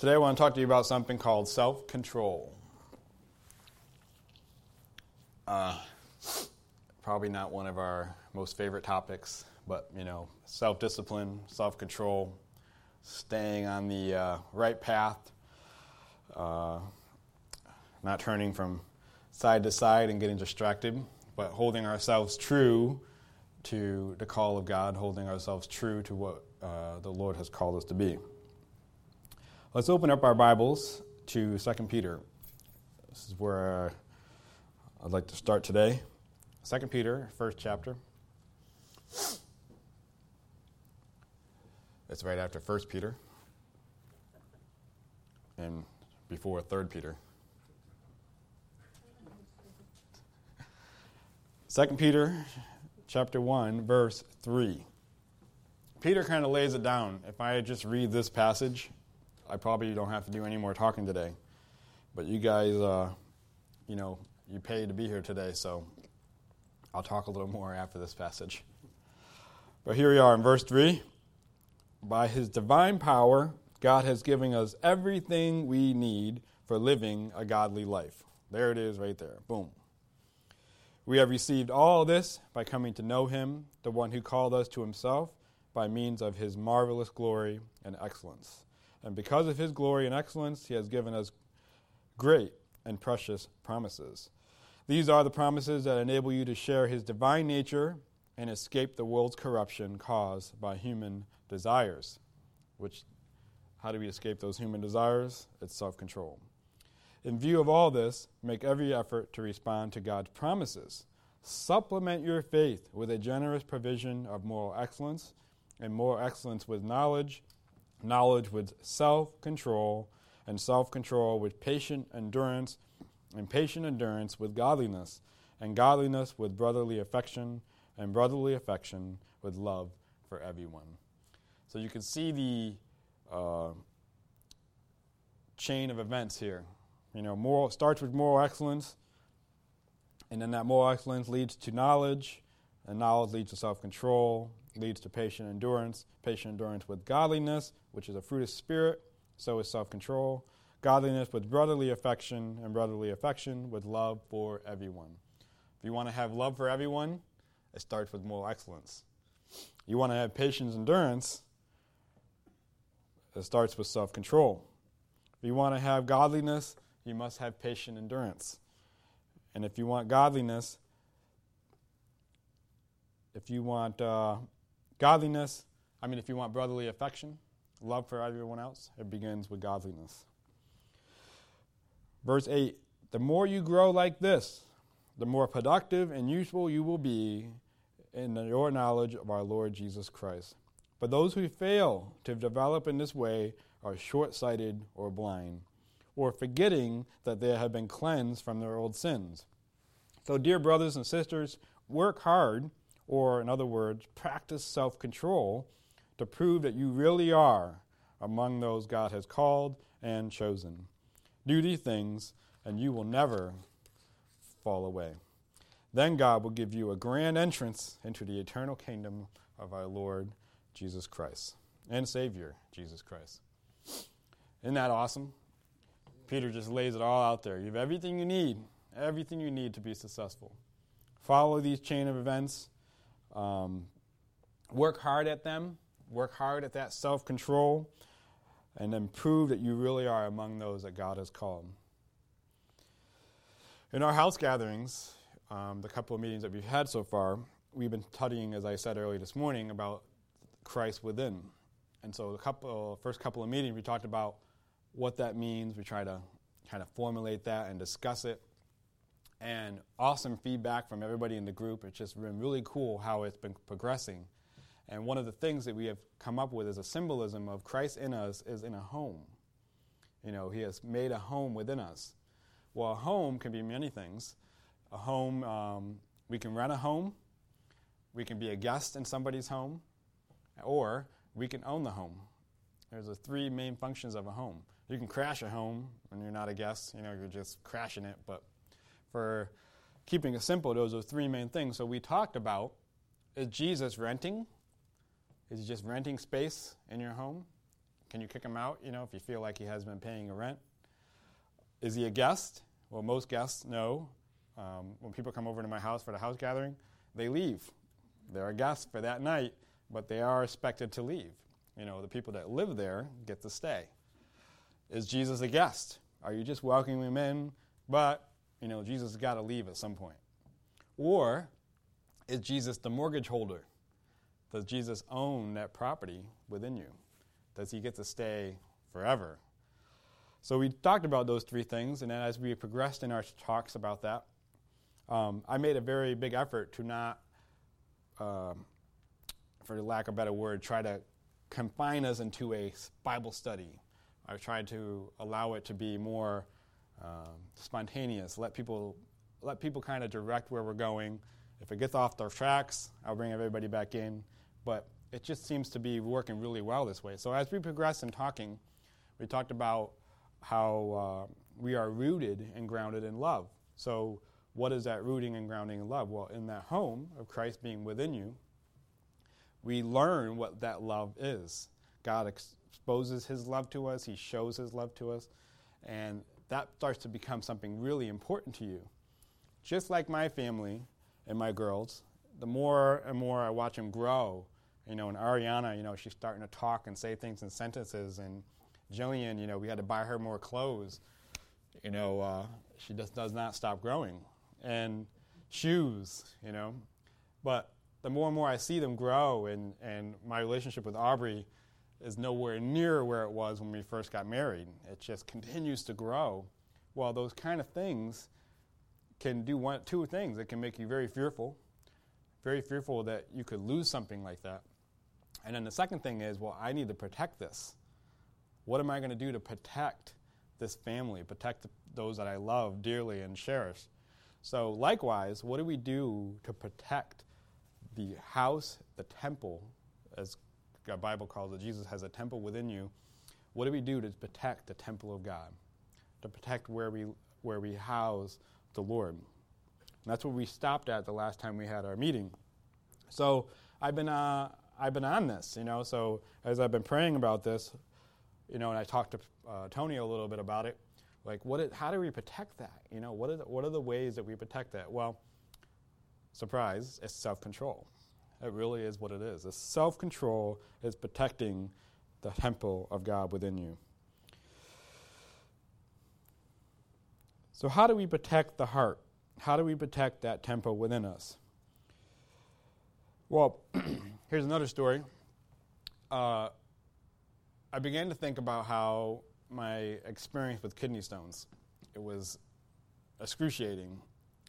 Today I want to talk to you about something called self control. Uh, probably not one of our most favorite topics, but you know, self discipline, self control, staying on the uh, right path, uh, not turning from side to side and getting distracted, but holding ourselves true to the call of God, holding ourselves true to what uh, the Lord has called us to be. Let's open up our Bibles to 2 Peter. This is where uh, I'd like to start today. 2 Peter, first chapter. It's right after 1 Peter and before 3 Peter. 2 Peter chapter 1 verse 3. Peter kind of lays it down. If I just read this passage, I probably don't have to do any more talking today. But you guys uh, you know, you paid to be here today, so I'll talk a little more after this passage. But here we are in verse 3. By his divine power, God has given us everything we need for living a godly life. There it is right there. Boom. We have received all this by coming to know him, the one who called us to himself by means of his marvelous glory and excellence. And because of his glory and excellence, he has given us great and precious promises. These are the promises that enable you to share his divine nature and escape the world's corruption caused by human desires. Which, how do we escape those human desires? It's self control. In view of all this, make every effort to respond to God's promises. Supplement your faith with a generous provision of moral excellence, and moral excellence with knowledge, knowledge with self control, and self control with patient endurance and patient endurance with godliness, and godliness with brotherly affection, and brotherly affection with love for everyone. So you can see the uh, chain of events here. You know, moral starts with moral excellence, and then that moral excellence leads to knowledge, and knowledge leads to self-control, leads to patient endurance, patient endurance with godliness, which is a fruit of spirit, so is self-control, godliness with brotherly affection, and brotherly affection with love for everyone. If you want to have love for everyone, it starts with moral excellence. You want to have patience, endurance, it starts with self control. If you want to have godliness, you must have patient endurance. And if you want godliness, if you want uh, godliness, I mean, if you want brotherly affection, love for everyone else, it begins with godliness. Verse 8 The more you grow like this, the more productive and useful you will be in your knowledge of our Lord Jesus Christ. But those who fail to develop in this way are short sighted or blind, or forgetting that they have been cleansed from their old sins. So, dear brothers and sisters, work hard, or in other words, practice self control to prove that you really are among those God has called and chosen. Do these things, and you will never fall away. Then God will give you a grand entrance into the eternal kingdom of our Lord Jesus Christ and Savior Jesus Christ. Isn't that awesome? Peter just lays it all out there. You have everything you need, everything you need to be successful. Follow these chain of events. Um, work hard at them. Work hard at that self control and then prove that you really are among those that God has called. In our house gatherings, um, the couple of meetings that we've had so far, we've been studying, as I said earlier this morning, about Christ within. And so the couple, first couple of meetings, we talked about what that means. We try to kind of formulate that and discuss it. And awesome feedback from everybody in the group. It's just been really cool how it's been progressing. And one of the things that we have come up with is a symbolism of Christ in us is in a home. You know, He has made a home within us. Well, a home can be many things. A home, um, we can rent a home, we can be a guest in somebody's home, or we can own the home. There's the three main functions of a home. You can crash a home when you're not a guest, you know, you're just crashing it. But for keeping it simple, those are three main things. So we talked about is Jesus renting is he just renting space in your home? Can you kick him out, you know, if you feel like he has been paying a rent? Is he a guest? Well, most guests know. Um, when people come over to my house for the house gathering, they leave. They're a guest for that night, but they are expected to leave. You know, the people that live there get to stay. Is Jesus a guest? Are you just welcoming him in, but, you know, Jesus has got to leave at some point? Or is Jesus the mortgage holder? Does Jesus own that property within you? Does he get to stay forever? So we talked about those three things, and then as we progressed in our talks about that, um, I made a very big effort to not, uh, for lack of a better word, try to confine us into a Bible study. I tried to allow it to be more um, spontaneous, let people let people kind of direct where we're going. If it gets off their tracks, I'll bring everybody back in. But it just seems to be working really well this way. So as we progress in talking, we talked about how uh, we are rooted and grounded in love. So what is that rooting and grounding in love? Well, in that home of Christ being within you, we learn what that love is. God exposes his love to us, he shows his love to us, and that starts to become something really important to you. Just like my family and my girls, the more and more I watch them grow, you know, and Ariana, you know, she's starting to talk and say things in sentences, and Jillian, you know, we had to buy her more clothes. You know, uh, she just does not stop growing. And shoes, you know. But the more and more I see them grow, and, and my relationship with Aubrey is nowhere near where it was when we first got married. It just continues to grow. Well, those kind of things can do one, two things. It can make you very fearful, very fearful that you could lose something like that. And then the second thing is, well, I need to protect this. What am I going to do to protect this family, protect those that I love dearly and cherish? So, likewise, what do we do to protect the house, the temple, as the Bible calls it? Jesus has a temple within you. What do we do to protect the temple of God? To protect where we, where we house the Lord? And that's what we stopped at the last time we had our meeting. So, I've been, uh, I've been on this, you know. So, as I've been praying about this, you know, and I talked to uh, Tony a little bit about it. Like, what? Is, how do we protect that? You know, what are the, what are the ways that we protect that? Well, surprise, it's self-control. It really is what it is. It's self-control is protecting the temple of God within you. So, how do we protect the heart? How do we protect that temple within us? Well, here's another story. Uh, I began to think about how my experience with kidney stones, it was excruciating.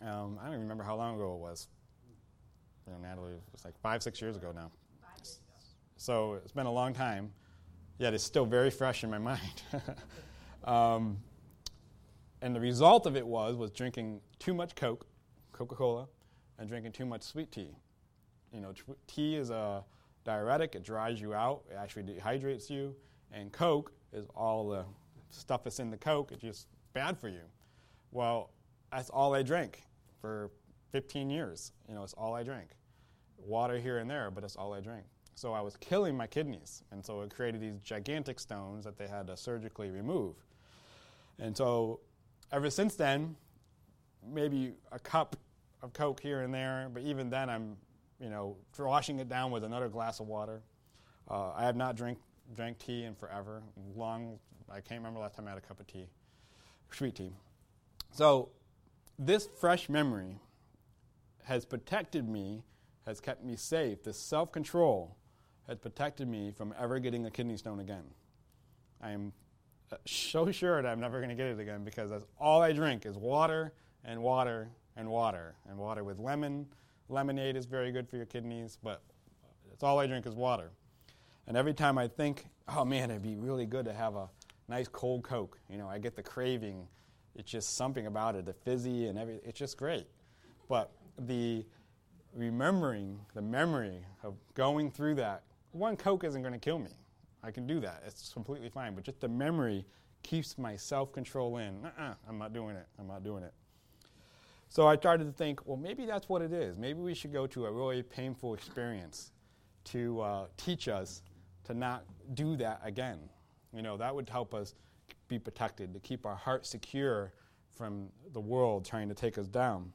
Um, I don't even remember how long ago it was. You know, Natalie, was like five, six years ago now. So it's been a long time, yet it's still very fresh in my mind. um, and the result of it was was drinking too much Coke, Coca-Cola, and drinking too much sweet tea. You know, tea is a diuretic; it dries you out, it actually dehydrates you and Coke is all the stuff that's in the Coke. It's just bad for you. Well, that's all I drank for 15 years. You know, it's all I drank. Water here and there, but that's all I drank. So I was killing my kidneys, and so it created these gigantic stones that they had to surgically remove. And so ever since then, maybe a cup of Coke here and there, but even then I'm, you know, washing it down with another glass of water. Uh, I have not drank drank tea in forever. Long, I can't remember last time I had a cup of tea, sweet tea. So, this fresh memory has protected me, has kept me safe. This self control has protected me from ever getting a kidney stone again. I am uh, so sure that I'm never going to get it again because that's all I drink is water and water and water and water with lemon. Lemonade is very good for your kidneys, but that's all I drink is water. And every time I think, oh man, it'd be really good to have a nice cold Coke, you know, I get the craving. It's just something about it, the fizzy and everything. It's just great. But the remembering, the memory of going through that, one Coke isn't going to kill me. I can do that. It's completely fine. But just the memory keeps my self control in. Uh-uh, I'm not doing it. I'm not doing it. So I started to think, well, maybe that's what it is. Maybe we should go to a really painful experience to uh, teach us to not do that again. You know, that would help us be protected, to keep our heart secure from the world trying to take us down.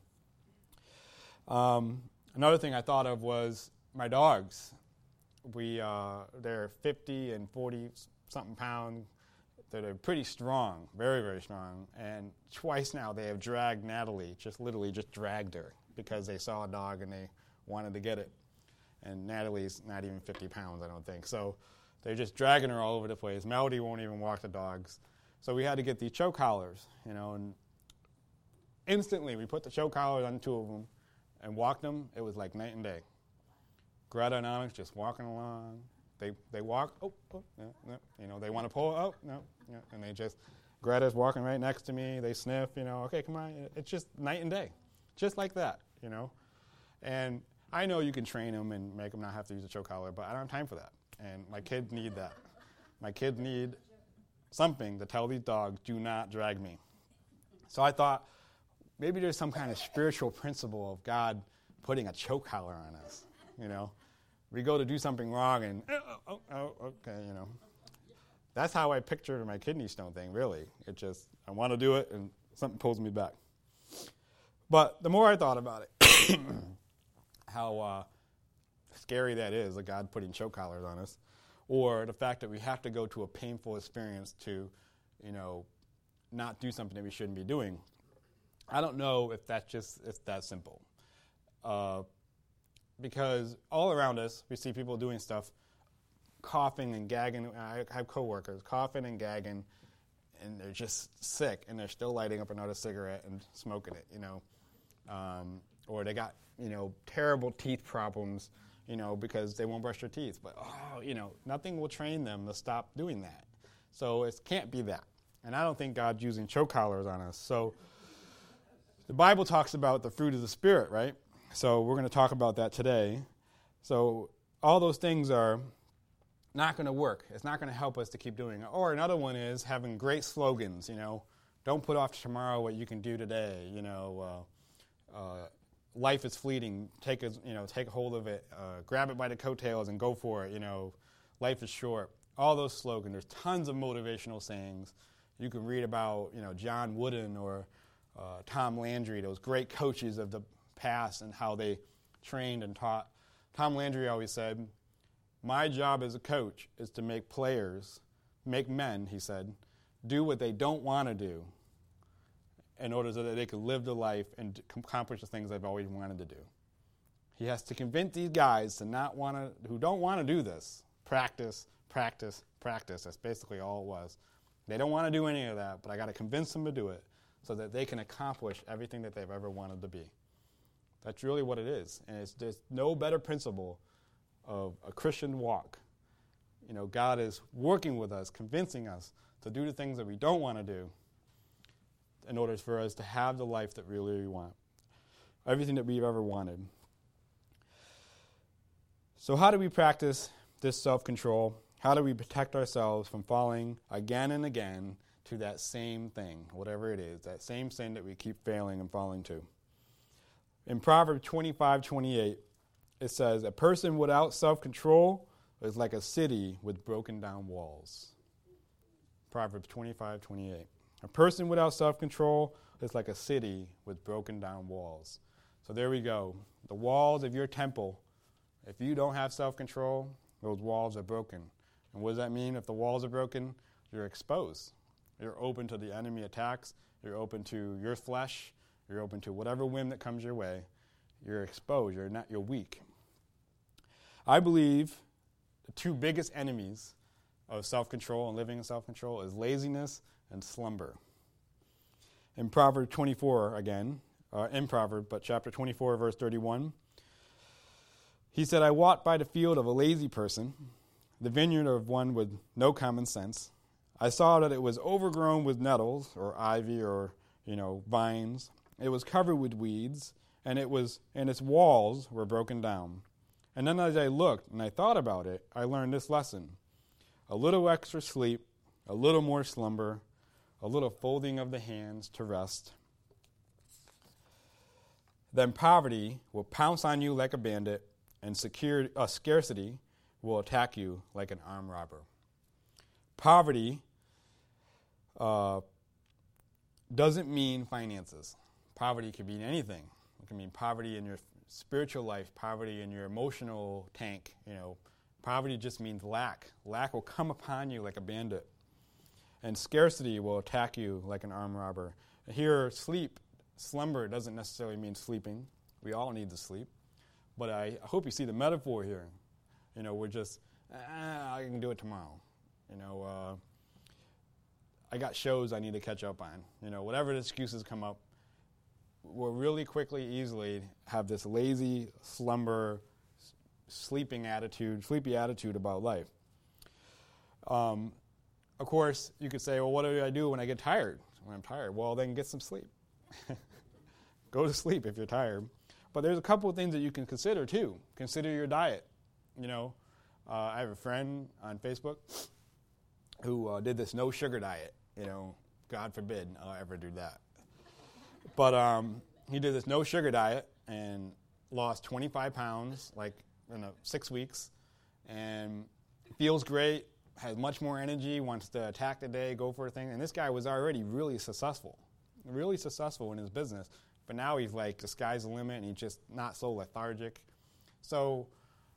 Um, another thing I thought of was my dogs. We, uh, they're 50 and 40 something pounds. They're pretty strong, very, very strong. And twice now they have dragged Natalie, just literally just dragged her because they saw a dog and they wanted to get it. And Natalie's not even 50 pounds, I don't think. So they're just dragging her all over the place. Melody won't even walk the dogs. So we had to get these choke collars, you know, and instantly we put the choke collars on two of them and walked them. It was like night and day. Greta and Onyx just walking along. They, they walk, oh, oh no. You know, they want to pull, oh, no, no. And they just, Greta's walking right next to me. They sniff, you know, okay, come on. It's just night and day. Just like that, you know. And I know you can train them and make them not have to use a choke collar, but I don't have time for that. And my kids need that. My kids need something to tell these dogs, do not drag me. So I thought maybe there's some kind of spiritual principle of God putting a choke collar on us, you know. We go to do something wrong and, oh, oh, oh, okay, you know. That's how I pictured my kidney stone thing, really. It just, I want to do it and something pulls me back. But the more I thought about it, how uh, scary that is, a God putting choke collars on us, or the fact that we have to go to a painful experience to, you know, not do something that we shouldn't be doing. I don't know if that's just it's that simple, uh, because all around us we see people doing stuff, coughing and gagging. I have coworkers coughing and gagging, and they're just sick, and they're still lighting up another cigarette and smoking it. You know, um, or they got you know terrible teeth problems you know, because they won't brush their teeth. But, oh, you know, nothing will train them to stop doing that. So it can't be that. And I don't think God's using choke collars on us. So the Bible talks about the fruit of the Spirit, right? So we're going to talk about that today. So all those things are not going to work. It's not going to help us to keep doing it. Or another one is having great slogans, you know, don't put off tomorrow what you can do today, you know, uh, uh, life is fleeting. Take a, you know, take hold of it. Uh, grab it by the coattails and go for it. You know, life is short. All those slogans. There's tons of motivational sayings. You can read about you know John Wooden or uh, Tom Landry, those great coaches of the past, and how they trained and taught. Tom Landry always said, "My job as a coach is to make players, make men," he said, "do what they don't want to do." in order so that they could live the life and accomplish the things they've always wanted to do. He has to convince these guys to not want to, who don't want to do this, practice, practice, practice. That's basically all it was. They don't want to do any of that, but I got to convince them to do it so that they can accomplish everything that they've ever wanted to be. That's really what it is. And it's there's no better principle of a Christian walk. You know, God is working with us, convincing us to do the things that we don't want to do in order for us to have the life that really we want, everything that we've ever wanted. So, how do we practice this self control? How do we protect ourselves from falling again and again to that same thing, whatever it is, that same sin that we keep failing and falling to? In Proverbs 25 28, it says, A person without self control is like a city with broken down walls. Proverbs 25 28. A person without self control is like a city with broken down walls. So there we go. The walls of your temple, if you don't have self control, those walls are broken. And what does that mean? If the walls are broken, you're exposed. You're open to the enemy attacks. You're open to your flesh. You're open to whatever whim that comes your way. You're exposed. You're not. You're weak. I believe the two biggest enemies of self control and living in self control is laziness and slumber. In Proverbs 24, again, uh, in Proverbs, but chapter 24, verse 31, he said, I walked by the field of a lazy person, the vineyard of one with no common sense. I saw that it was overgrown with nettles, or ivy, or, you know, vines. It was covered with weeds, and it was and its walls were broken down. And then as I looked and I thought about it, I learned this lesson. A little extra sleep, a little more slumber, a little folding of the hands to rest. Then poverty will pounce on you like a bandit, and secure, uh, scarcity will attack you like an armed robber. Poverty uh, doesn't mean finances. Poverty could mean anything. It can mean poverty in your spiritual life, poverty in your emotional tank. You know, poverty just means lack. Lack will come upon you like a bandit, and scarcity will attack you like an armed robber. Here, sleep, slumber doesn't necessarily mean sleeping. We all need to sleep, but I hope you see the metaphor here. You know, we're just ah, I can do it tomorrow. You know. Uh, I got shows I need to catch up on. You know, whatever the excuses come up, we'll really quickly, easily have this lazy, slumber, sleeping attitude, sleepy attitude about life. Um, of course, you could say, well, what do I do when I get tired? When I'm tired, well, then get some sleep. Go to sleep if you're tired. But there's a couple of things that you can consider too. Consider your diet. You know, uh, I have a friend on Facebook who uh, did this no sugar diet. You know, God forbid I'll ever do that. But um, he did this no sugar diet and lost 25 pounds, like in a, six weeks, and feels great, has much more energy, wants to attack the day, go for a thing. And this guy was already really successful, really successful in his business. But now he's like, the sky's the limit, and he's just not so lethargic. So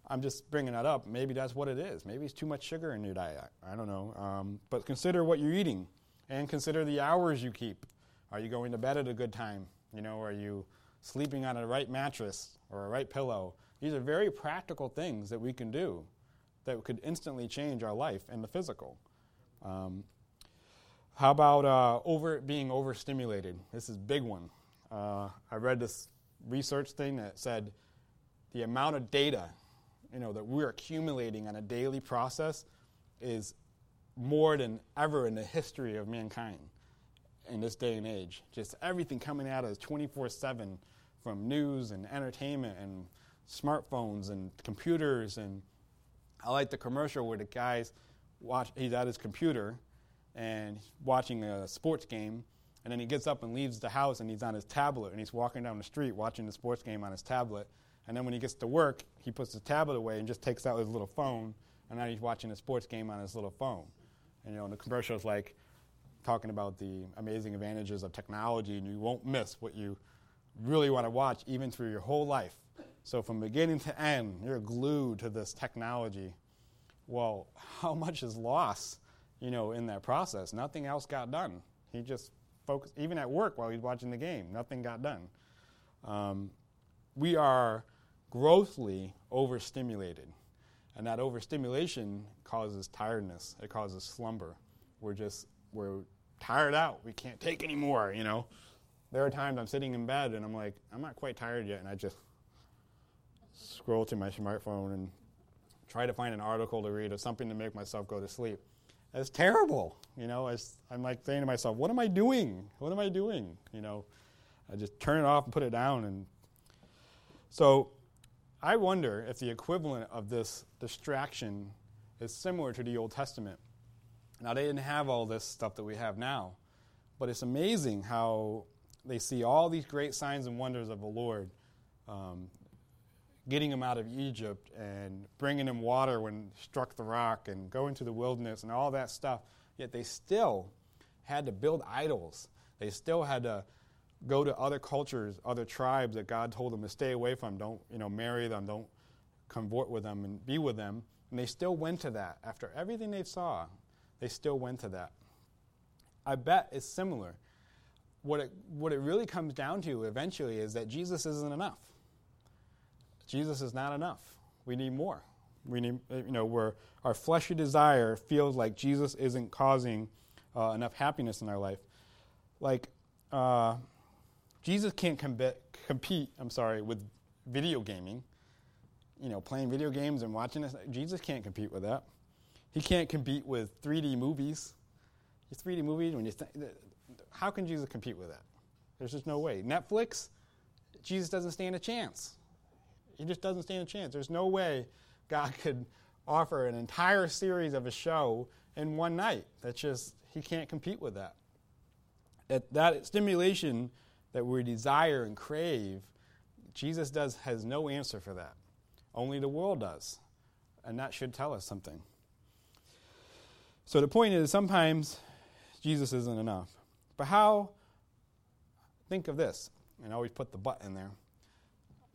I'm just bringing that up. Maybe that's what it is. Maybe it's too much sugar in your diet. I don't know. Um, but consider what you're eating and consider the hours you keep. Are you going to bed at a good time? You know, are you sleeping on a right mattress or a right pillow? These are very practical things that we can do that could instantly change our life and the physical. Um, how about uh, over being overstimulated? This is a big one. Uh, I read this research thing that said the amount of data you know, that we're accumulating on a daily process is more than ever in the history of mankind in this day and age. Just everything coming at us 24 7 from news and entertainment and smartphones and computers. And I like the commercial where the guy's watch, he's at his computer and watching a sports game. And then he gets up and leaves the house and he's on his tablet and he's walking down the street watching the sports game on his tablet. And then when he gets to work, he puts the tablet away and just takes out his little phone, and now he's watching a sports game on his little phone. And you know, the commercial is like talking about the amazing advantages of technology, and you won't miss what you really want to watch, even through your whole life. So from beginning to end, you're glued to this technology. Well, how much is lost, you know, in that process? Nothing else got done. He just focused, even at work while he's watching the game, nothing got done. Um, we are grossly overstimulated. And that overstimulation causes tiredness, it causes slumber. We're just, we're tired out. We can't take anymore, you know. There are times I'm sitting in bed and I'm like, I'm not quite tired yet, and I just scroll to my smartphone and try to find an article to read or something to make myself go to sleep. It's terrible, you know. I'm like saying to myself, what am I doing? What am I doing? You know, I just turn it off and put it down. And so I wonder if the equivalent of this distraction is similar to the Old Testament. Now, they didn't have all this stuff that we have now, but it's amazing how they see all these great signs and wonders of the Lord, um, getting them out of Egypt and bringing them water when struck the rock and going to the wilderness and all that stuff. Yet they still had to build idols. They still had to go to other cultures, other tribes that God told them to stay away from. Don't you know, marry them. Don't convert with them and be with them. And they still went to that after everything they saw. They still went to that. I bet it's similar. What it, what it really comes down to eventually is that Jesus isn't enough. Jesus is not enough. We need more. We need, you know, where our fleshy desire feels like Jesus isn't causing uh, enough happiness in our life. Like, uh, Jesus can't compete, I'm sorry, with video gaming. You know, playing video games and watching this. Jesus can't compete with that. He can't compete with 3D movies. 3D movies, when you th- how can Jesus compete with that? There's just no way. Netflix, Jesus doesn't stand a chance. He just doesn't stand a chance. There's no way God could offer an entire series of a show in one night. That's just, he can't compete with that. That, that stimulation that we desire and crave, Jesus does has no answer for that. Only the world does. And that should tell us something. So the point is, sometimes Jesus isn't enough. But how, think of this, and always put the but in there.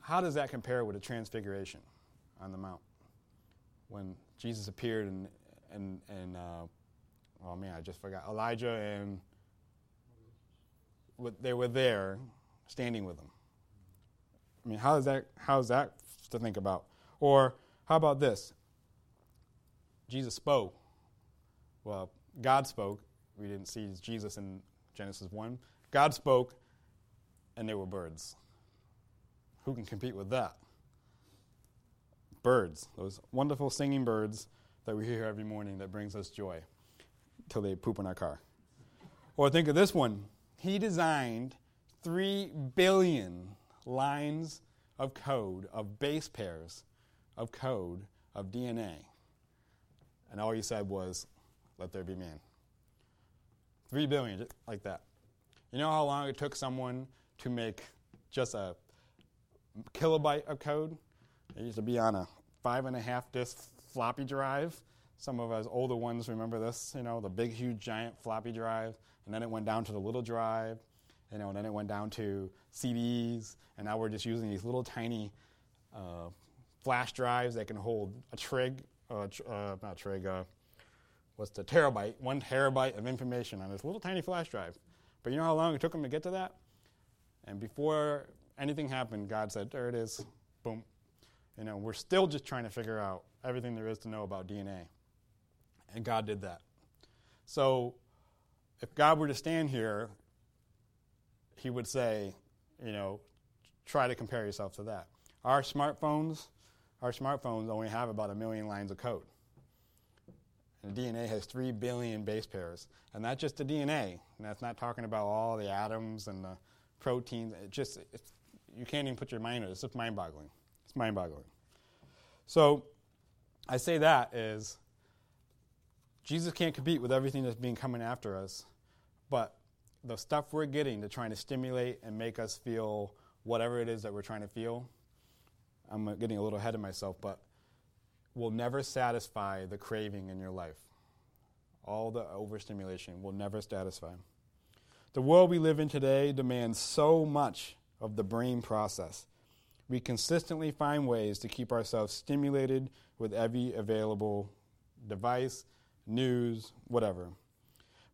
How does that compare with the transfiguration on the Mount? When Jesus appeared and, and, and uh, oh man, I just forgot, Elijah and they were there standing with them. I mean, how is that, how is that to think about? Or how about this? Jesus spoke. Well, God spoke. We didn't see Jesus in Genesis 1. God spoke, and there were birds. Who can compete with that? Birds, those wonderful singing birds that we hear every morning that brings us joy till they poop in our car. Or think of this one. He designed 3 billion lines of code, of base pairs of code of DNA. And all he said was, let there be man. Three billion, just like that. You know how long it took someone to make just a kilobyte of code? It used to be on a five and a half disk floppy drive. Some of us older ones remember this, you know, the big, huge, giant floppy drive. And then it went down to the little drive, you know, and then it went down to CDs. And now we're just using these little tiny uh, flash drives that can hold a trig, uh, tr- uh, not trig, uh, what's the terabyte, one terabyte of information on this little tiny flash drive. But you know how long it took them to get to that? And before anything happened, God said, there it is, boom. You know, we're still just trying to figure out everything there is to know about DNA. And God did that. So if God were to stand here, he would say, you know, try to compare yourself to that. Our smartphones, our smartphones only have about a million lines of code. And DNA has 3 billion base pairs. And that's just the DNA. And that's not talking about all the atoms and the proteins. It just, you can't even put your mind on it. It's just mind boggling. It's mind boggling. So I say that is Jesus can't compete with everything that's being coming after us, but the stuff we're getting to trying to stimulate and make us feel whatever it is that we're trying to feel, I'm uh, getting a little ahead of myself, but will never satisfy the craving in your life. All the overstimulation will never satisfy. The world we live in today demands so much of the brain process. We consistently find ways to keep ourselves stimulated with every available device, news, whatever.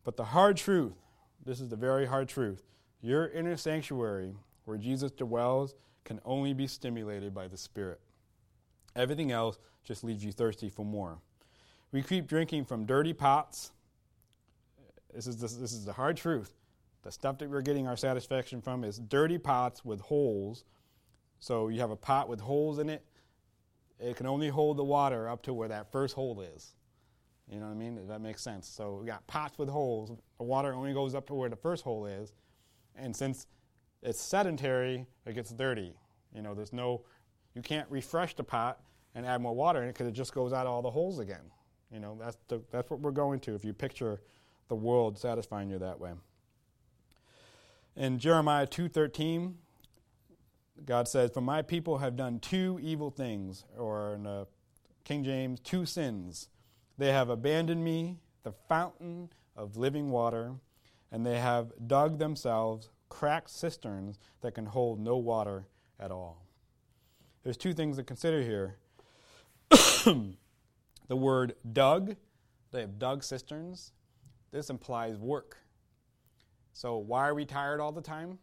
But the hard truth, this is the very hard truth, your inner sanctuary where Jesus dwells can only be stimulated by the Spirit. Everything else just leaves you thirsty for more. We keep drinking from dirty pots. This is, this, this is the hard truth. The stuff that we're getting our satisfaction from is dirty pots with holes. So you have a pot with holes in it. It can only hold the water up to where that first hole is. You know what I mean? That makes sense? So we got pots with holes. The water only goes up to where the first hole is. And since it's sedentary, it gets dirty. You know, there's no, you can't refresh the pot and add more water in it because it just goes out all the holes again. You know, that's, the, that's what we're going to if you picture the world satisfying you that way. In Jeremiah 2.13, God says, For my people have done two evil things, or in uh, King James, two sins. They have abandoned me, the fountain of living water, and they have dug themselves cracked cisterns that can hold no water at all. There's two things to consider here. the word dug, they have dug cisterns. This implies work. So why are we tired all the time?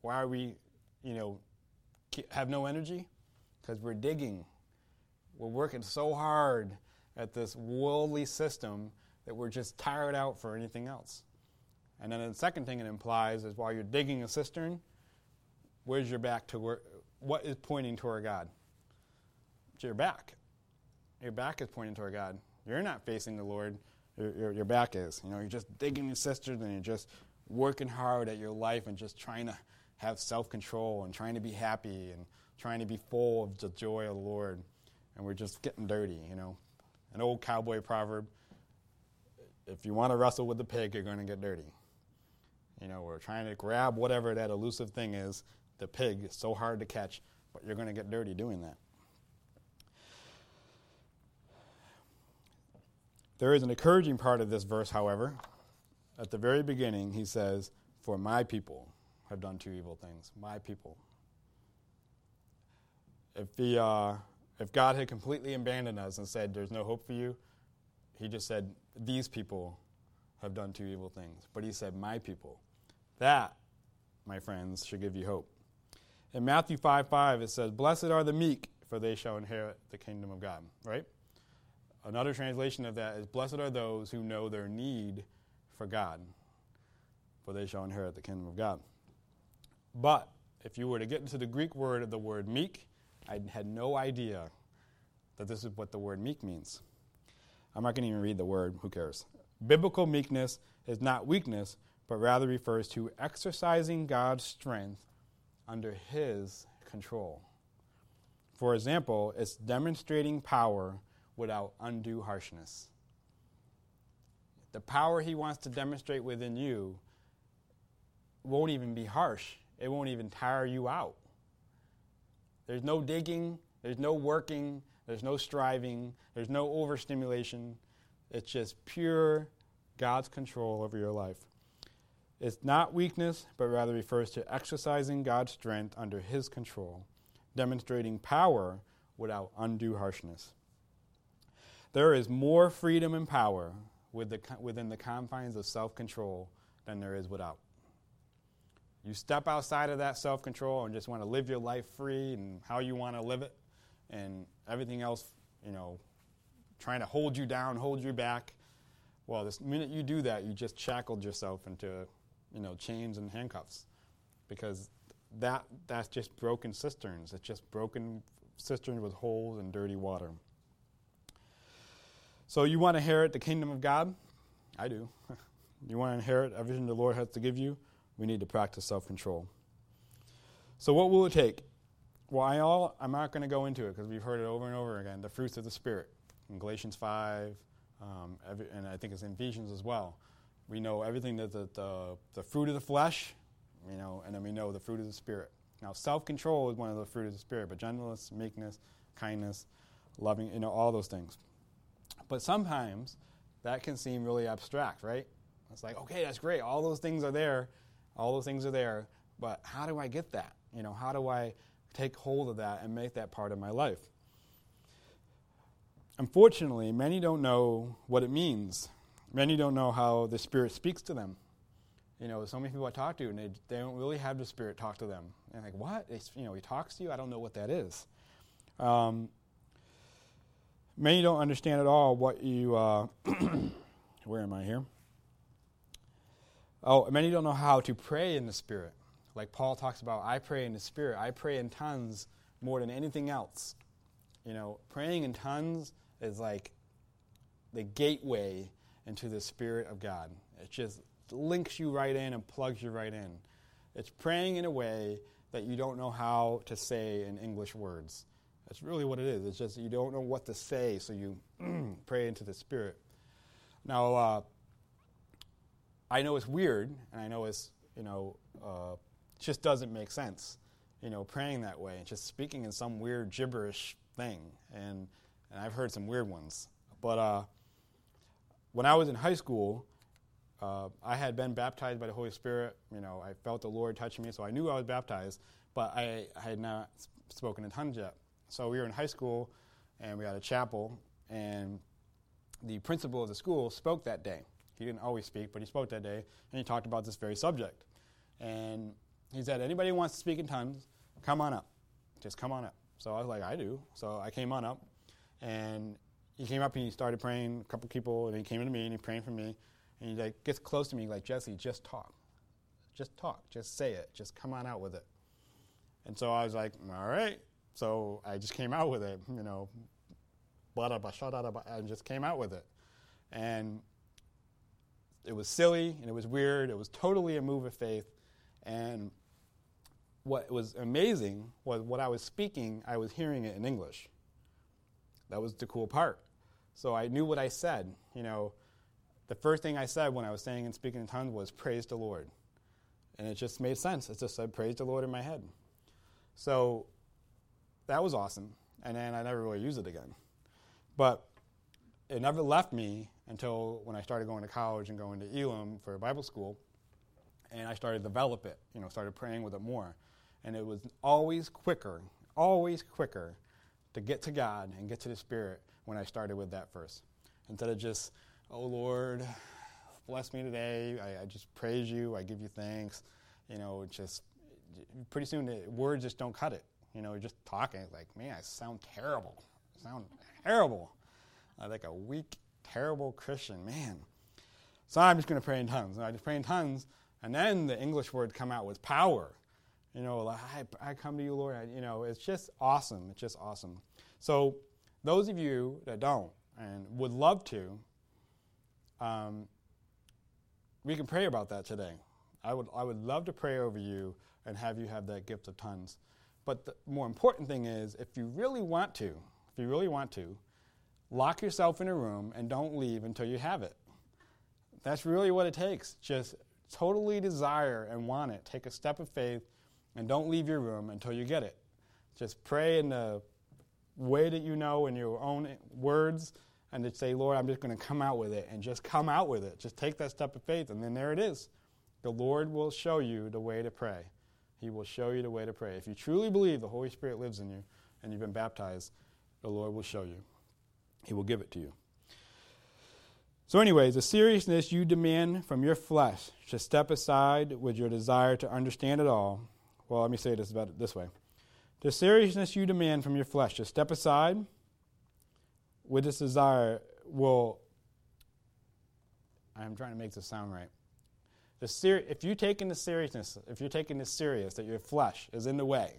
Why are we, you know, have no energy? Because we're digging. We're working so hard at this worldly system that we're just tired out for anything else. And then the second thing it implies is while you're digging a cistern, where's your back to where, what is pointing toward God? To your back. Your back is pointing toward God. You're not facing the Lord. Your, your, your back is. You know, you're just digging your cistern and you're just working hard at your life and just trying to have self control and trying to be happy and trying to be full of the joy of the Lord. And we're just getting dirty, you know. An old cowboy proverb if you want to wrestle with the pig, you're going to get dirty. You know, we're trying to grab whatever that elusive thing is, the pig, is so hard to catch, but you're going to get dirty doing that. There is an encouraging part of this verse, however. At the very beginning, he says, For my people have done two evil things. My people. If, the, uh, if God had completely abandoned us and said, There's no hope for you, he just said, These people have done two evil things. But he said, My people. That, my friends, should give you hope. In Matthew 5 5, it says, Blessed are the meek, for they shall inherit the kingdom of God, right? Another translation of that is, Blessed are those who know their need for God, for they shall inherit the kingdom of God. But if you were to get into the Greek word of the word meek, I had no idea that this is what the word meek means. I'm not going to even read the word, who cares? Biblical meekness is not weakness, but rather refers to exercising God's strength under His control. For example, it's demonstrating power without undue harshness. The power He wants to demonstrate within you won't even be harsh, it won't even tire you out. There's no digging, there's no working, there's no striving, there's no overstimulation. It's just pure God's control over your life. It's not weakness, but rather refers to exercising God's strength under His control, demonstrating power without undue harshness. There is more freedom and power within the confines of self control than there is without. You step outside of that self control and just want to live your life free and how you want to live it, and everything else, you know, trying to hold you down, hold you back. Well, the minute you do that, you just shackled yourself into, you know, chains and handcuffs, because that that's just broken cisterns. It's just broken cisterns with holes and dirty water. So you want to inherit the kingdom of God? I do. you want to inherit everything the Lord has to give you? We need to practice self control. So, what will it take? Well, I I'm not going to go into it because we've heard it over and over again. The fruits of the Spirit in Galatians 5, um, every, and I think it's in Ephesians as well. We know everything that the, the, the fruit of the flesh, you know, and then we know the fruit of the Spirit. Now, self control is one of the fruit of the Spirit, but gentleness, meekness, kindness, loving, you know, all those things. But sometimes that can seem really abstract, right? It's like, okay, that's great. All those things are there. All those things are there. But how do I get that? You know, how do I take hold of that and make that part of my life? Unfortunately, many don't know what it means. Many don't know how the Spirit speaks to them. You know, so many people I talk to, and they, they don't really have the Spirit talk to them. And like, what? It's, you know, He talks to you? I don't know what that is. Um, Many don't understand at all what you. Uh, where am I here? Oh, many don't know how to pray in the Spirit. Like Paul talks about, I pray in the Spirit. I pray in tongues more than anything else. You know, praying in tongues is like the gateway into the Spirit of God. It just links you right in and plugs you right in. It's praying in a way that you don't know how to say in English words. That's really what it is. It's just you don't know what to say, so you pray into the Spirit. Now, uh, I know it's weird, and I know it's, you know, uh, just doesn't make sense, you know, praying that way, and just speaking in some weird gibberish thing. And, and I've heard some weird ones. But uh, when I was in high school, uh, I had been baptized by the Holy Spirit. You know, I felt the Lord touching me, so I knew I was baptized, but I, I had not spoken in tongues yet. So we were in high school and we had a chapel, and the principal of the school spoke that day. He didn't always speak, but he spoke that day, and he talked about this very subject. And he said, Anybody who wants to speak in tongues, come on up. Just come on up. So I was like, I do. So I came on up, and he came up and he started praying. A couple people, and he came to me and he prayed for me. And he like gets close to me, like Jesse, just talk, just talk, just say it, just come on out with it. And so I was like, all right. So I just came out with it, you know, blah blah blah, and just came out with it. And it was silly and it was weird. It was totally a move of faith. And what was amazing was what I was speaking, I was hearing it in English. That was the cool part. So I knew what I said. You know, the first thing I said when I was saying and speaking in tongues was praise the Lord. And it just made sense. It just said praise the Lord in my head. So that was awesome. And then I never really used it again. But it never left me until when I started going to college and going to Elim for Bible school, and I started to develop it. You know, started praying with it more, and it was always quicker, always quicker, to get to God and get to the Spirit when I started with that first, instead of just, oh Lord, bless me today. I, I just praise you. I give you thanks. You know, just pretty soon the words just don't cut it. You know, just talking like, man, I sound terrible. I sound terrible. Like a weak, terrible Christian, man. So I'm just going to pray in tongues. And I just pray in tongues, and then the English words come out with power. You know, like, I, I come to you, Lord. I, you know, it's just awesome. It's just awesome. So, those of you that don't and would love to, um, we can pray about that today. I would, I would love to pray over you and have you have that gift of tongues. But the more important thing is, if you really want to, if you really want to, lock yourself in a room and don't leave until you have it. That's really what it takes. Just totally desire and want it. Take a step of faith and don't leave your room until you get it. Just pray in the way that you know in your own words and just say, Lord, I'm just going to come out with it and just come out with it. Just take that step of faith and then there it is. The Lord will show you the way to pray. He will show you the way to pray. If you truly believe the Holy Spirit lives in you and you've been baptized, the Lord will show you. He will give it to you. So, anyways, the seriousness you demand from your flesh should step aside with your desire to understand it all. Well, let me say this about it this way. The seriousness you demand from your flesh should step aside with this desire will I'm trying to make this sound right. The ser- if you're taking the seriousness, if you're taking this serious that your flesh is in the way,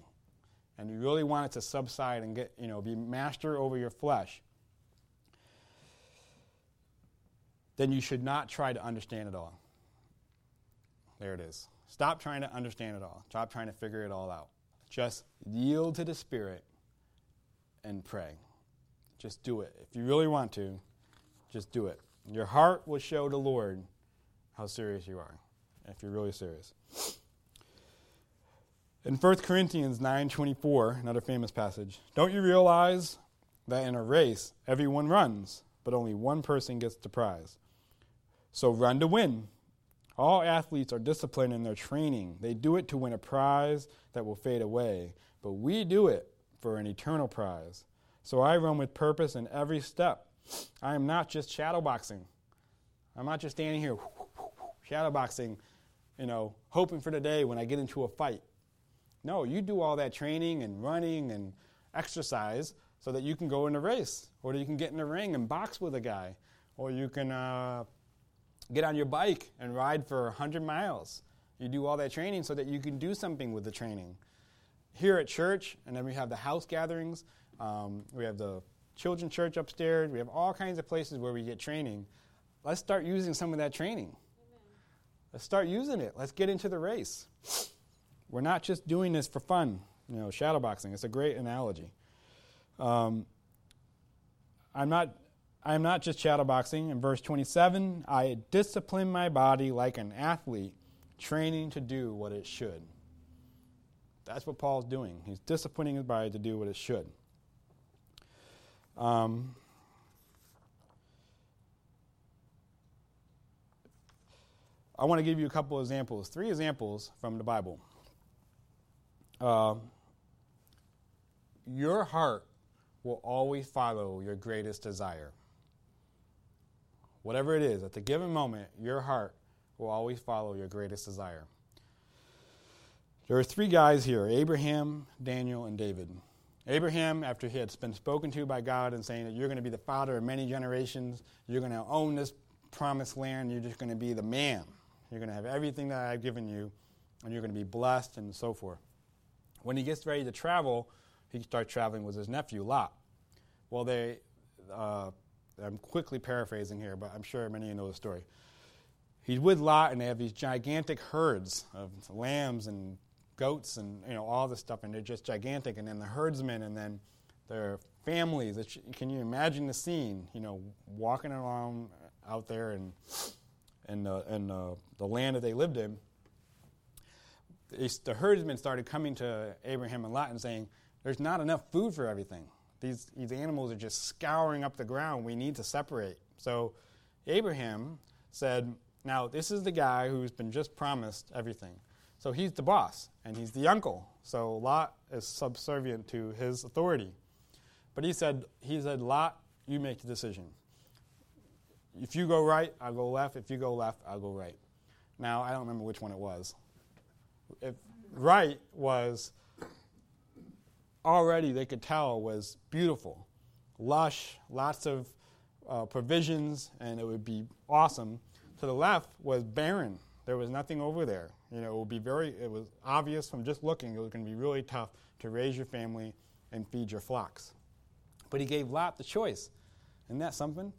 and you really want it to subside and get, you know, be master over your flesh, then you should not try to understand it all. There it is. Stop trying to understand it all. Stop trying to figure it all out. Just yield to the Spirit and pray. Just do it. If you really want to, just do it. Your heart will show the Lord how serious you are, if you're really serious. In 1 Corinthians 9:24, another famous passage, don't you realize that in a race everyone runs, but only one person gets the prize? So run to win. All athletes are disciplined in their training. They do it to win a prize that will fade away, but we do it for an eternal prize. So I run with purpose in every step. I am not just shadowboxing. I'm not just standing here shadowboxing, you know, hoping for the day when I get into a fight. No, you do all that training and running and exercise so that you can go in a race, or you can get in a ring and box with a guy, or you can uh, get on your bike and ride for 100 miles. You do all that training so that you can do something with the training. Here at church, and then we have the house gatherings, um, we have the children's church upstairs, we have all kinds of places where we get training. Let's start using some of that training. Amen. Let's start using it. Let's get into the race. We're not just doing this for fun, you know, shadowboxing. It's a great analogy. Um, I'm not I am not just shadowboxing. In verse 27, I discipline my body like an athlete, training to do what it should. That's what Paul's doing. He's disciplining his body to do what it should. Um, I want to give you a couple examples, three examples from the Bible. Uh, your heart will always follow your greatest desire. Whatever it is, at the given moment, your heart will always follow your greatest desire. There are three guys here Abraham, Daniel, and David. Abraham, after he had been spoken to by God and saying that you're going to be the father of many generations, you're going to own this promised land, you're just going to be the man. You're going to have everything that I've given you, and you're going to be blessed and so forth. When he gets ready to travel, he starts traveling with his nephew, Lot. Well, they, uh, I'm quickly paraphrasing here, but I'm sure many of you know the story. He's with Lot, and they have these gigantic herds of lambs and goats and you know all this stuff, and they're just gigantic. And then the herdsmen, and then their families. Can you imagine the scene? You know, walking around out there and in the, the land that they lived in. The herdsmen started coming to Abraham and Lot and saying, "There's not enough food for everything. These, these animals are just scouring up the ground. We need to separate. So Abraham said, Now, this is the guy who's been just promised everything. So he's the boss, and he's the uncle. So Lot is subservient to his authority. But he said, he said, Lot, you make the decision. If you go right, I'll go left. If you go left, I'll go right. Now, I don't remember which one it was. If right was already, they could tell, was beautiful, lush, lots of uh, provisions, and it would be awesome. To the left was barren. There was nothing over there. You know, it would be very, it was obvious from just looking, it was going to be really tough to raise your family and feed your flocks. But he gave Lot the choice. Isn't that something?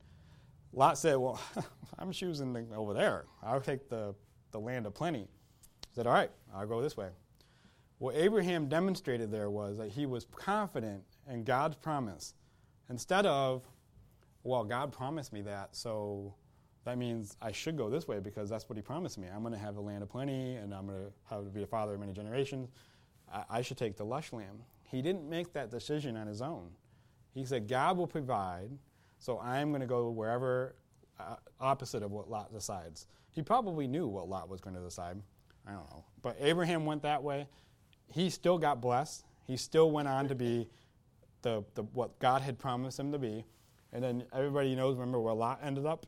Lot said, Well, I'm choosing the, over there. I'll take the, the land of plenty. He said, All right, I'll go this way. What Abraham demonstrated there was that he was confident in God's promise instead of, Well, God promised me that, so that means I should go this way because that's what he promised me. I'm going to have a land of plenty and I'm going to have to be a father of many generations. I, I should take the lush land. He didn't make that decision on his own. He said, God will provide, so I'm going to go wherever uh, opposite of what Lot decides. He probably knew what Lot was going to decide. I don't know. But Abraham went that way. He still got blessed. He still went on to be the, the what God had promised him to be. And then everybody knows, remember where Lot ended up?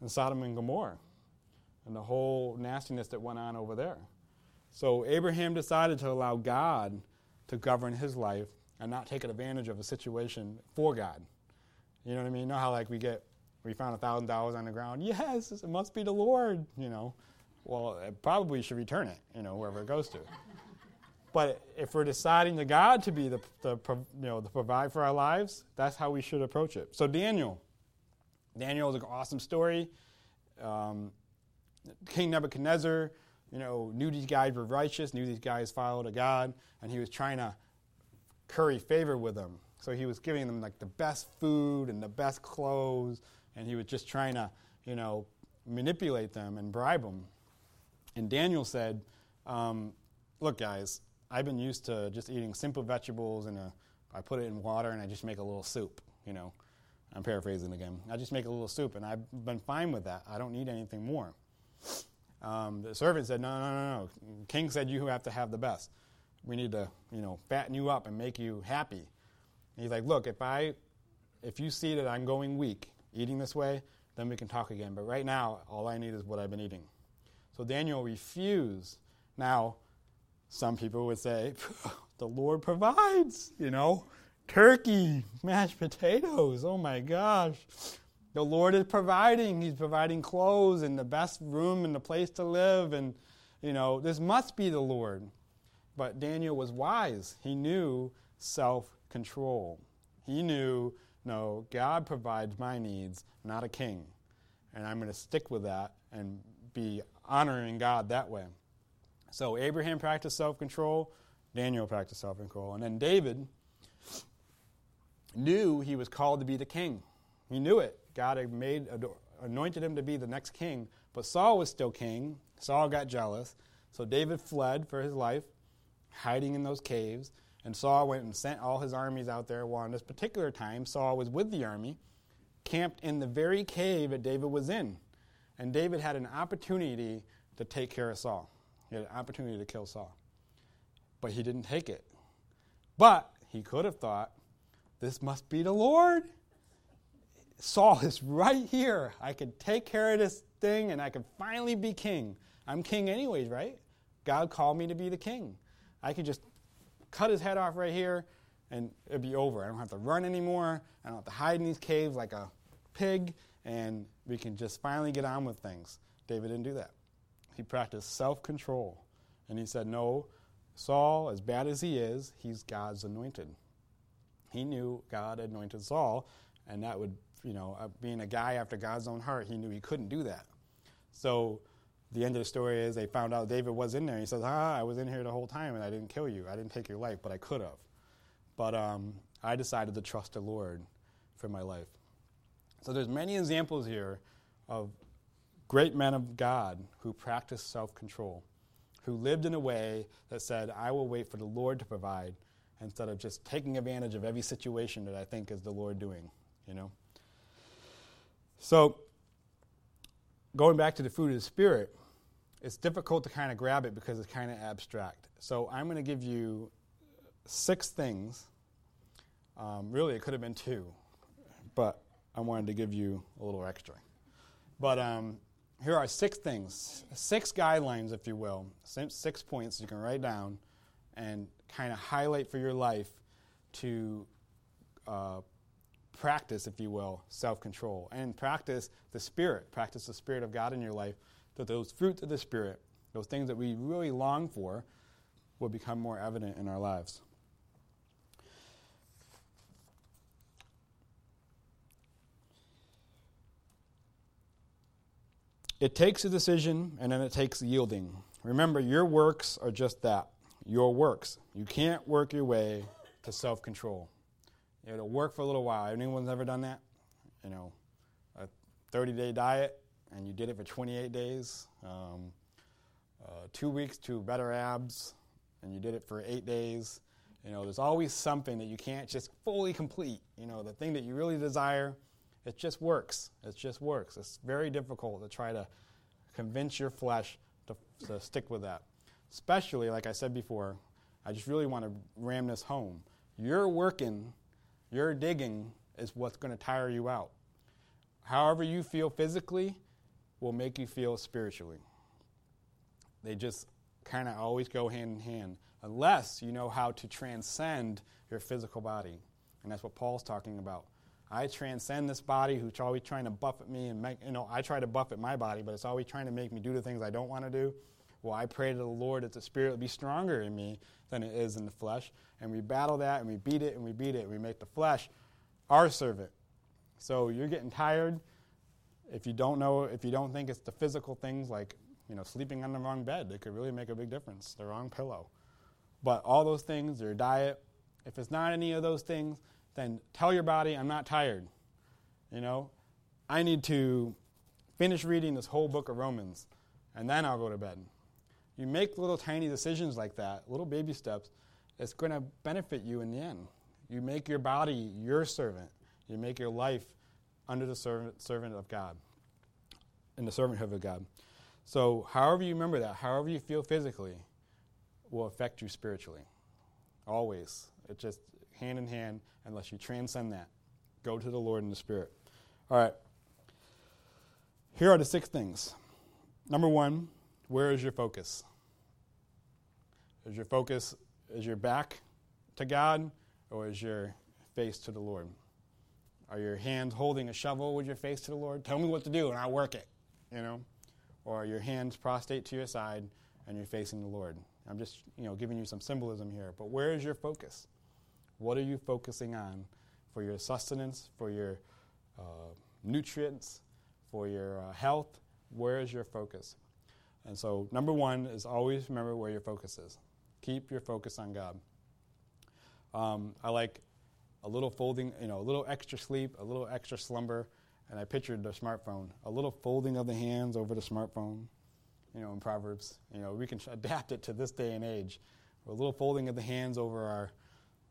In Sodom and Gomorrah. And the whole nastiness that went on over there. So Abraham decided to allow God to govern his life and not take advantage of a situation for God. You know what I mean? You know how like we get we found a thousand dollars on the ground. Yes, it must be the Lord. You know, well, it probably should return it. You know, wherever it goes to. But if we're deciding to God to be the, the you know the provide for our lives, that's how we should approach it. So Daniel, Daniel is an awesome story. Um, King Nebuchadnezzar, you know, knew these guys were righteous, knew these guys followed a God, and he was trying to curry favor with them. So he was giving them like the best food and the best clothes, and he was just trying to, you know, manipulate them and bribe them. And Daniel said, um, "Look, guys, I've been used to just eating simple vegetables and a, I put it in water and I just make a little soup. You know, I'm paraphrasing again. I just make a little soup, and I've been fine with that. I don't need anything more." Um, the servant said, "No, no, no, no. King said you have to have the best." we need to, you know, fatten you up and make you happy. And he's like, look, if I, if you see that I'm going weak eating this way, then we can talk again. But right now, all I need is what I've been eating. So Daniel refused. Now, some people would say, the Lord provides, you know, turkey, mashed potatoes. Oh my gosh. The Lord is providing. He's providing clothes and the best room and the place to live. And, you know, this must be the Lord. But Daniel was wise. He knew self control. He knew, no, God provides my needs, not a king. And I'm going to stick with that and be honoring God that way. So Abraham practiced self control, Daniel practiced self control. And then David knew he was called to be the king. He knew it. God had made, anointed him to be the next king. But Saul was still king. Saul got jealous. So David fled for his life hiding in those caves. And Saul went and sent all his armies out there. Well, on this particular time, Saul was with the army, camped in the very cave that David was in. And David had an opportunity to take care of Saul. He had an opportunity to kill Saul. But he didn't take it. But he could have thought, this must be the Lord. Saul is right here. I can take care of this thing and I can finally be king. I'm king, anyways, right? God called me to be the king. I could just cut his head off right here and it'd be over. I don't have to run anymore. I don't have to hide in these caves like a pig, and we can just finally get on with things. David didn't do that. He practiced self control. And he said, No, Saul, as bad as he is, he's God's anointed. He knew God anointed Saul, and that would, you know, uh, being a guy after God's own heart, he knew he couldn't do that. So the end of the story is they found out David was in there. He says, Ah, I was in here the whole time and I didn't kill you. I didn't take your life, but I could have. But um, I decided to trust the Lord for my life. So there's many examples here of great men of God who practiced self control, who lived in a way that said, I will wait for the Lord to provide, instead of just taking advantage of every situation that I think is the Lord doing, you know. So, going back to the fruit of the Spirit, it's difficult to kind of grab it because it's kind of abstract. So, I'm going to give you six things. Um, really, it could have been two, but I wanted to give you a little extra. But um, here are six things, six guidelines, if you will, six points you can write down and kind of highlight for your life to uh, practice, if you will, self control and practice the Spirit, practice the Spirit of God in your life, that those fruits of the Spirit, those things that we really long for, will become more evident in our lives. It takes a decision and then it takes yielding. Remember, your works are just that your works. You can't work your way to self control. It'll work for a little while. Anyone's ever done that? You know, a 30 day diet and you did it for 28 days, um, uh, two weeks to better abs, and you did it for eight days. You know, there's always something that you can't just fully complete. You know, the thing that you really desire, it just works. It just works. It's very difficult to try to convince your flesh to, to stick with that. Especially, like I said before, I just really want to ram this home. You're working, your digging is what's going to tire you out. However, you feel physically will make you feel spiritually. They just kind of always go hand in hand, unless you know how to transcend your physical body. And that's what Paul's talking about. I transcend this body who's always trying to buffet me and make, you know, I try to buffet my body, but it's always trying to make me do the things I don't want to do. Well, I pray to the Lord that the Spirit will be stronger in me than it is in the flesh. And we battle that and we beat it and we beat it. And we make the flesh our servant. So you're getting tired. If you don't know, if you don't think it's the physical things like, you know, sleeping on the wrong bed, it could really make a big difference. The wrong pillow. But all those things, your diet, if it's not any of those things, then tell your body, I'm not tired. You know, I need to finish reading this whole book of Romans, and then I'll go to bed. You make little tiny decisions like that, little baby steps, it's going to benefit you in the end. You make your body your servant. You make your life under the servant, servant of God, in the servanthood of God. So, however you remember that, however you feel physically, will affect you spiritually. Always. It just hand in hand unless you transcend that. Go to the Lord in the Spirit. All right. Here are the six things. Number one, where is your focus? Is your focus, is your back to God, or is your face to the Lord? Are your hands holding a shovel with your face to the Lord? Tell me what to do and I'll work it, you know? Or your hands prostrate to your side and you're facing the Lord? I'm just, you know, giving you some symbolism here. But where is your focus? What are you focusing on for your sustenance, for your uh, nutrients, for your uh, health? Where is your focus? And so, number one is always remember where your focus is. Keep your focus on God. Um, I like a little folding, you know, a little extra sleep, a little extra slumber, and I pictured the smartphone, a little folding of the hands over the smartphone, you know, in Proverbs. You know, we can adapt it to this day and age. A little folding of the hands over our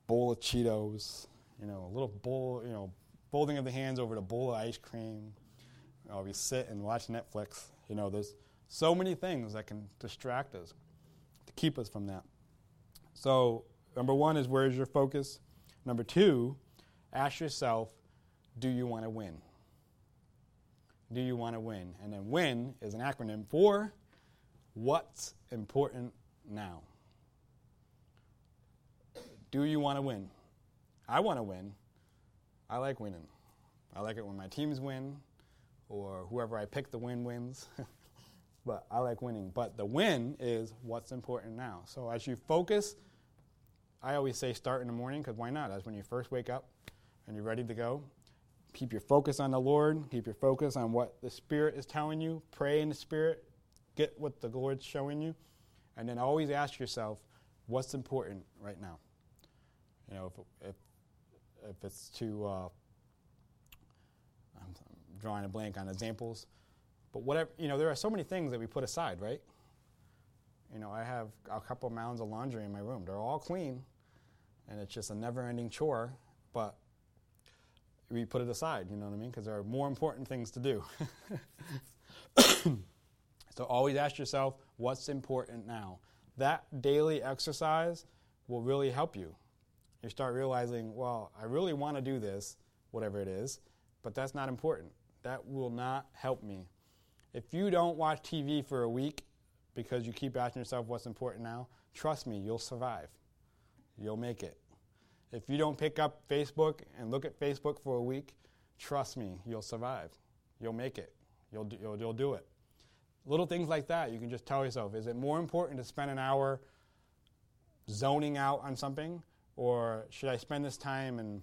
bowl of Cheetos, you know, a little bowl, you know, folding of the hands over the bowl of ice cream. Know, we sit and watch Netflix. You know, there's so many things that can distract us to keep us from that. So, number one is where is your focus? Number two, ask yourself, do you want to win? Do you want to win? And then win is an acronym for what's important now. Do you want to win? I want to win. I like winning. I like it when my teams win or whoever I pick the win wins. but I like winning. But the win is what's important now. So as you focus, I always say start in the morning because why not? That's when you first wake up and you're ready to go. Keep your focus on the Lord. Keep your focus on what the Spirit is telling you. Pray in the Spirit. Get what the Lord's showing you. And then always ask yourself, what's important right now? You know, if, if, if it's too, uh, I'm drawing a blank on examples, but whatever, you know, there are so many things that we put aside, right? You know, I have a couple mounds of laundry in my room. They're all clean. and it's just a never ending chore, but we put it aside, you know what I mean? Because there are more important things to do. so always ask yourself, what's important now? That daily exercise will really help you. You start realizing, well, I really want to do this, whatever it is, but that's not important. That will not help me. If you don't watch TV for a week because you keep asking yourself what's important now, trust me, you'll survive. You'll make it. If you don't pick up Facebook and look at Facebook for a week, trust me, you'll survive. You'll make it. You'll do, you'll, you'll do it. Little things like that, you can just tell yourself is it more important to spend an hour zoning out on something, or should I spend this time and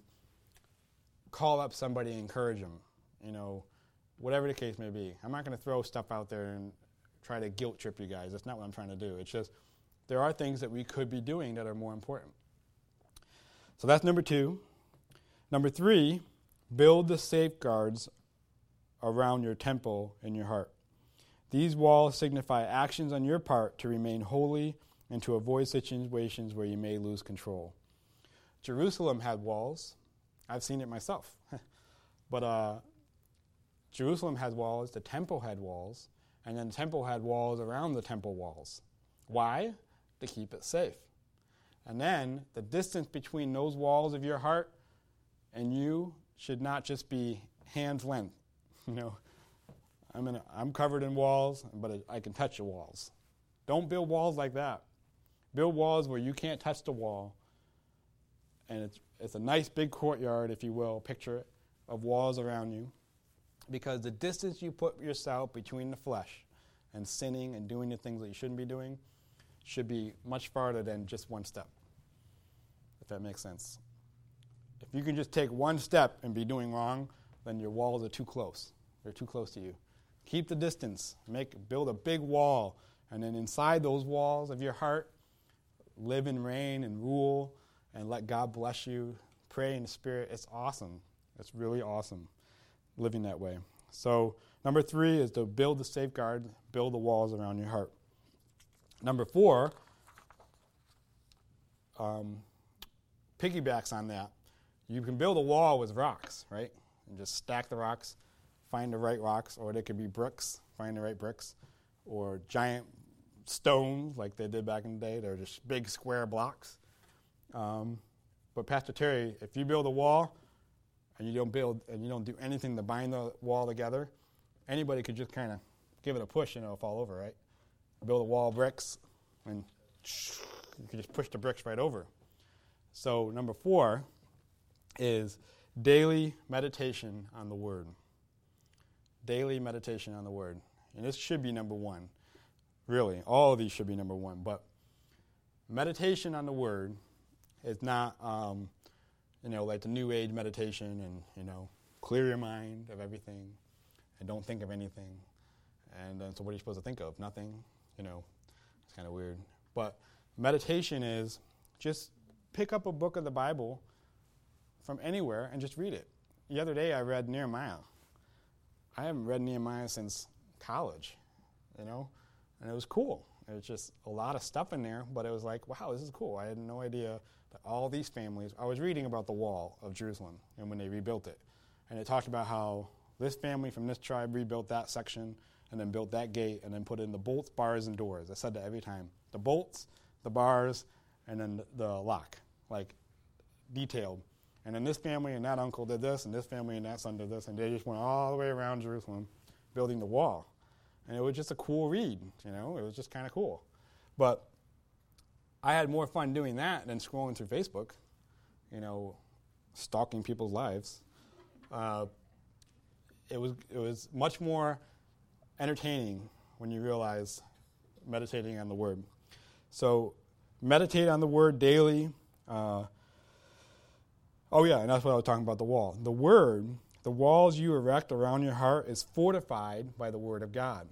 call up somebody and encourage them? You know, whatever the case may be. I'm not going to throw stuff out there and try to guilt trip you guys. That's not what I'm trying to do. It's just there are things that we could be doing that are more important. So that's number two. Number three, build the safeguards around your temple and your heart. These walls signify actions on your part to remain holy and to avoid situations where you may lose control. Jerusalem had walls. I've seen it myself. but uh, Jerusalem had walls, the temple had walls, and then the temple had walls around the temple walls. Why? To keep it safe. And then the distance between those walls of your heart and you should not just be hand's length. You know, I'm, in a, I'm covered in walls, but I can touch the walls. Don't build walls like that. Build walls where you can't touch the wall. And it's, it's a nice big courtyard, if you will, picture it, of walls around you. Because the distance you put yourself between the flesh and sinning and doing the things that you shouldn't be doing should be much farther than just one step, if that makes sense. If you can just take one step and be doing wrong, then your walls are too close. They're too close to you. Keep the distance. Make build a big wall, and then inside those walls of your heart, live and reign and rule, and let God bless you. Pray in the Spirit. It's awesome. It's really awesome living that way. So number three is to build the safeguard, build the walls around your heart. Number four, um, piggybacks on that. You can build a wall with rocks, right? And just stack the rocks, find the right rocks, or they could be bricks, find the right bricks, or giant stones like they did back in the day. They're just big square blocks. Um, but Pastor Terry, if you build a wall and you don't build and you don't do anything to bind the wall together, anybody could just kind of give it a push and it'll fall over, right? build a wall of bricks, and you can just push the bricks right over. So, number four is daily meditation on the Word. Daily meditation on the Word. And this should be number one. Really, all of these should be number one. But meditation on the Word is not, um, you know, like the New Age meditation and, you know, clear your mind of everything and don't think of anything. And then, so what are you supposed to think of? Nothing you know, it's kind of weird. But meditation is just pick up a book of the Bible from anywhere and just read it. The other day I read Nehemiah. I haven't read Nehemiah since college, you know, and it was cool. Was just a lot of stuff in there, but it was like, wow, this is cool. I had no idea that all these families. I was reading about the wall of Jerusalem and when they rebuilt it, and it talked about how this family from this tribe rebuilt that section and then built that gate and then put in the bolts, bars, and doors. I said that every time. The bolts, the bars, and then the lock, like detailed. And then this family and that uncle did this, and this family and that son did this, and they just went all the way around Jerusalem building the wall. And it was just a cool read, you know, it was just kind of cool. But I had more fun doing that than scrolling through Facebook, you know, stalking people's lives. Uh, it was it was much more entertaining when you realize meditating on the Word. So, meditate on the Word daily. Uh, oh, yeah, and that's what I was talking about the wall. The Word, the walls you erect around your heart, is fortified by the Word of God.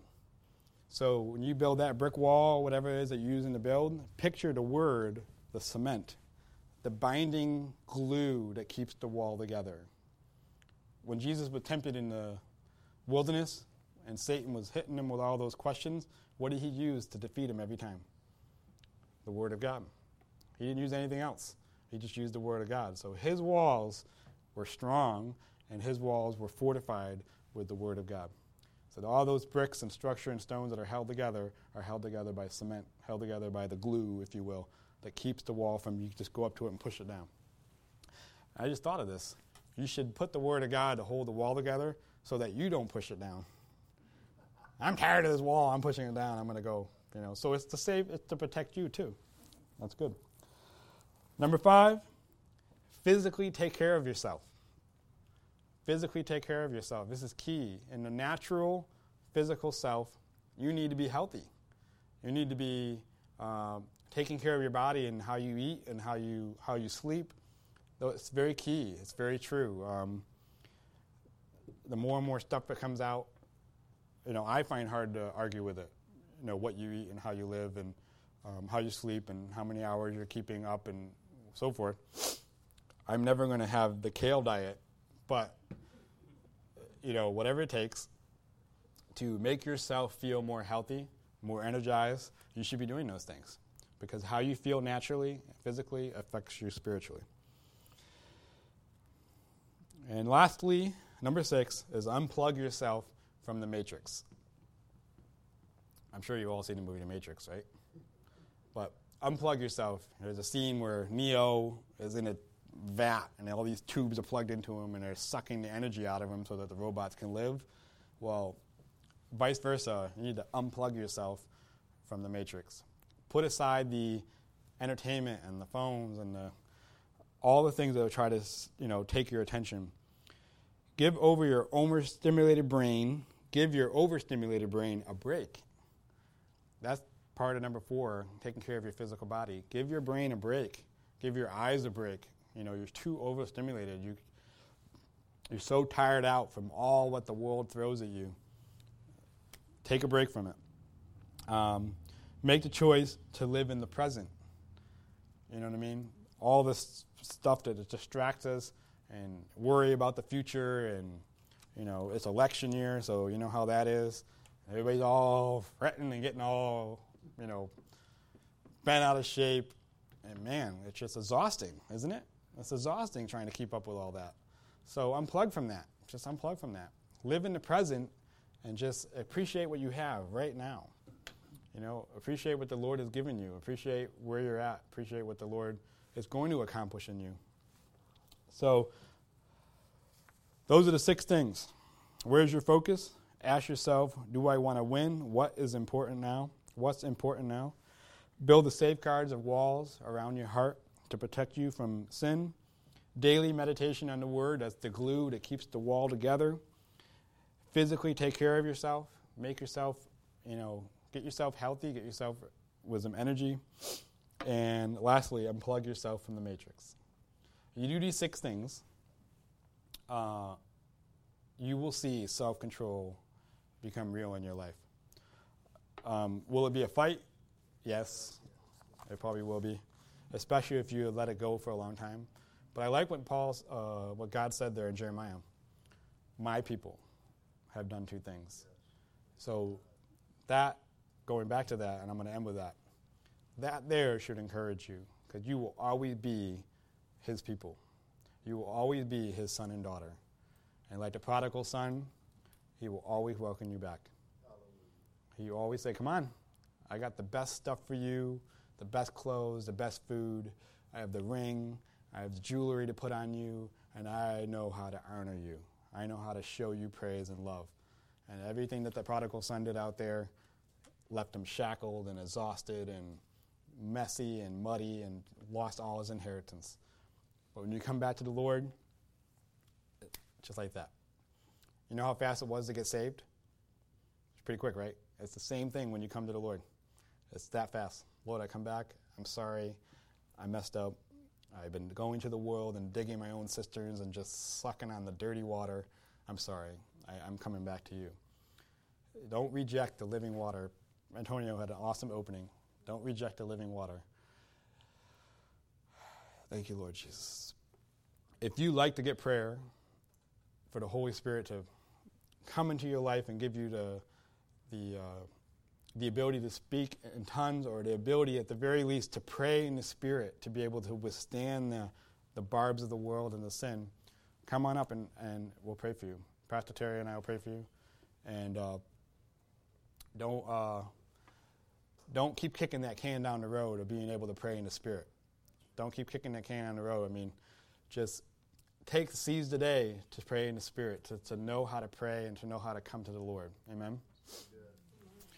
So, when you build that brick wall, whatever it is that you're using to build, picture the Word, the cement, the binding glue that keeps the wall together. When Jesus was tempted in the wilderness, and Satan was hitting him with all those questions, what did he use to defeat him every time? The Word of God. He didn't use anything else. He just used the word of God. So his walls were strong, and his walls were fortified with the word of God. So all those bricks and structure and stones that are held together are held together by cement, held together by the glue, if you will, that keeps the wall from you just go up to it and push it down. I just thought of this. You should put the word of God to hold the wall together so that you don't push it down. I'm tired of this wall. I'm pushing it down. I'm going to go. You know, so it's to save, it's to protect you too. That's good. Number five, physically take care of yourself. Physically take care of yourself. This is key. In the natural, physical self, you need to be healthy. You need to be uh, taking care of your body and how you eat and how you how you sleep. It's very key. It's very true. Um, the more and more stuff that comes out, you know, I find hard to argue with it. You know, what you eat and how you live and um, how you sleep and how many hours you're keeping up and so forth. I'm never going to have the kale diet, but you know, whatever it takes to make yourself feel more healthy, more energized, you should be doing those things because how you feel naturally, physically, affects you spiritually. And lastly, number six is unplug yourself from the Matrix. I'm sure you've all seen the movie The Matrix, right? But unplug yourself. There's a scene where Neo is in a vat and all these tubes are plugged into him and they're sucking the energy out of him so that the robots can live. Well, vice versa, you need to unplug yourself from the Matrix. Put aside the entertainment and the phones and the, all the things that will try to you know, take your attention. Give over your overstimulated brain, give your overstimulated brain a break. That's part of number four, taking care of your physical body. Give your brain a break. Give your eyes a break. You know, you're too overstimulated. You, you're so tired out from all what the world throws at you. Take a break from it. Um, make the choice to live in the present. You know what I mean? All this stuff that distracts us and worry about the future and you know it's election year so you know how that is everybody's all fretting and getting all you know bent out of shape and man it's just exhausting isn't it it's exhausting trying to keep up with all that. So unplug from that. Just unplug from that. Live in the present and just appreciate what you have right now. You know, appreciate what the Lord has given you. Appreciate where you're at. Appreciate what the Lord is going to accomplish in you. So, those are the six things. Where's your focus? Ask yourself, do I want to win? What is important now? What's important now? Build the safeguards of walls around your heart to protect you from sin. Daily meditation on the Word, that's the glue that keeps the wall together. Physically take care of yourself. Make yourself, you know, get yourself healthy, get yourself with some energy. And lastly, unplug yourself from the matrix. You do these six things, uh, you will see self control become real in your life. Um, will it be a fight? Yes, it probably will be especially if you let it go for a long time. But I like what Paul's, uh, what God said there in Jeremiah. My people have done two things. So that, going back to that, and I'm going to end with that, that there should encourage you because you will always be his people. You will always be his son and daughter. And like the prodigal son, he will always welcome you back. He will always say, Come on, I got the best stuff for you the best clothes, the best food. I have the ring. I have the jewelry to put on you, and I know how to honor you. I know how to show you praise and love. And everything that the prodigal son did out there left him shackled and exhausted and messy and muddy and lost all his inheritance. But when you come back to the Lord, just like that. You know how fast it was to get saved? It's pretty quick, right? It's the same thing when you come to the Lord. It's that fast. Lord, I come back. I'm sorry. I messed up. I've been going to the world and digging my own cisterns and just sucking on the dirty water. I'm sorry. I, am coming back to you. Don't reject the living water. Antonio had an awesome opening. Don't reject the living water. Thank you, Lord Jesus. If you like to get prayer for the Holy Spirit to come into your life and give you the, the uh, the ability to speak in tongues or the ability, at the very least, to pray in the Spirit, to be able to withstand the, the barbs of the world and the sin, come on up and, and we'll pray for you. Pastor Terry and I will pray for you. And uh, don't, uh, don't keep kicking that can down the road of being able to pray in the Spirit. Don't keep kicking that can down the road. I mean, just take the seize today to pray in the Spirit, to, to know how to pray and to know how to come to the Lord. Amen.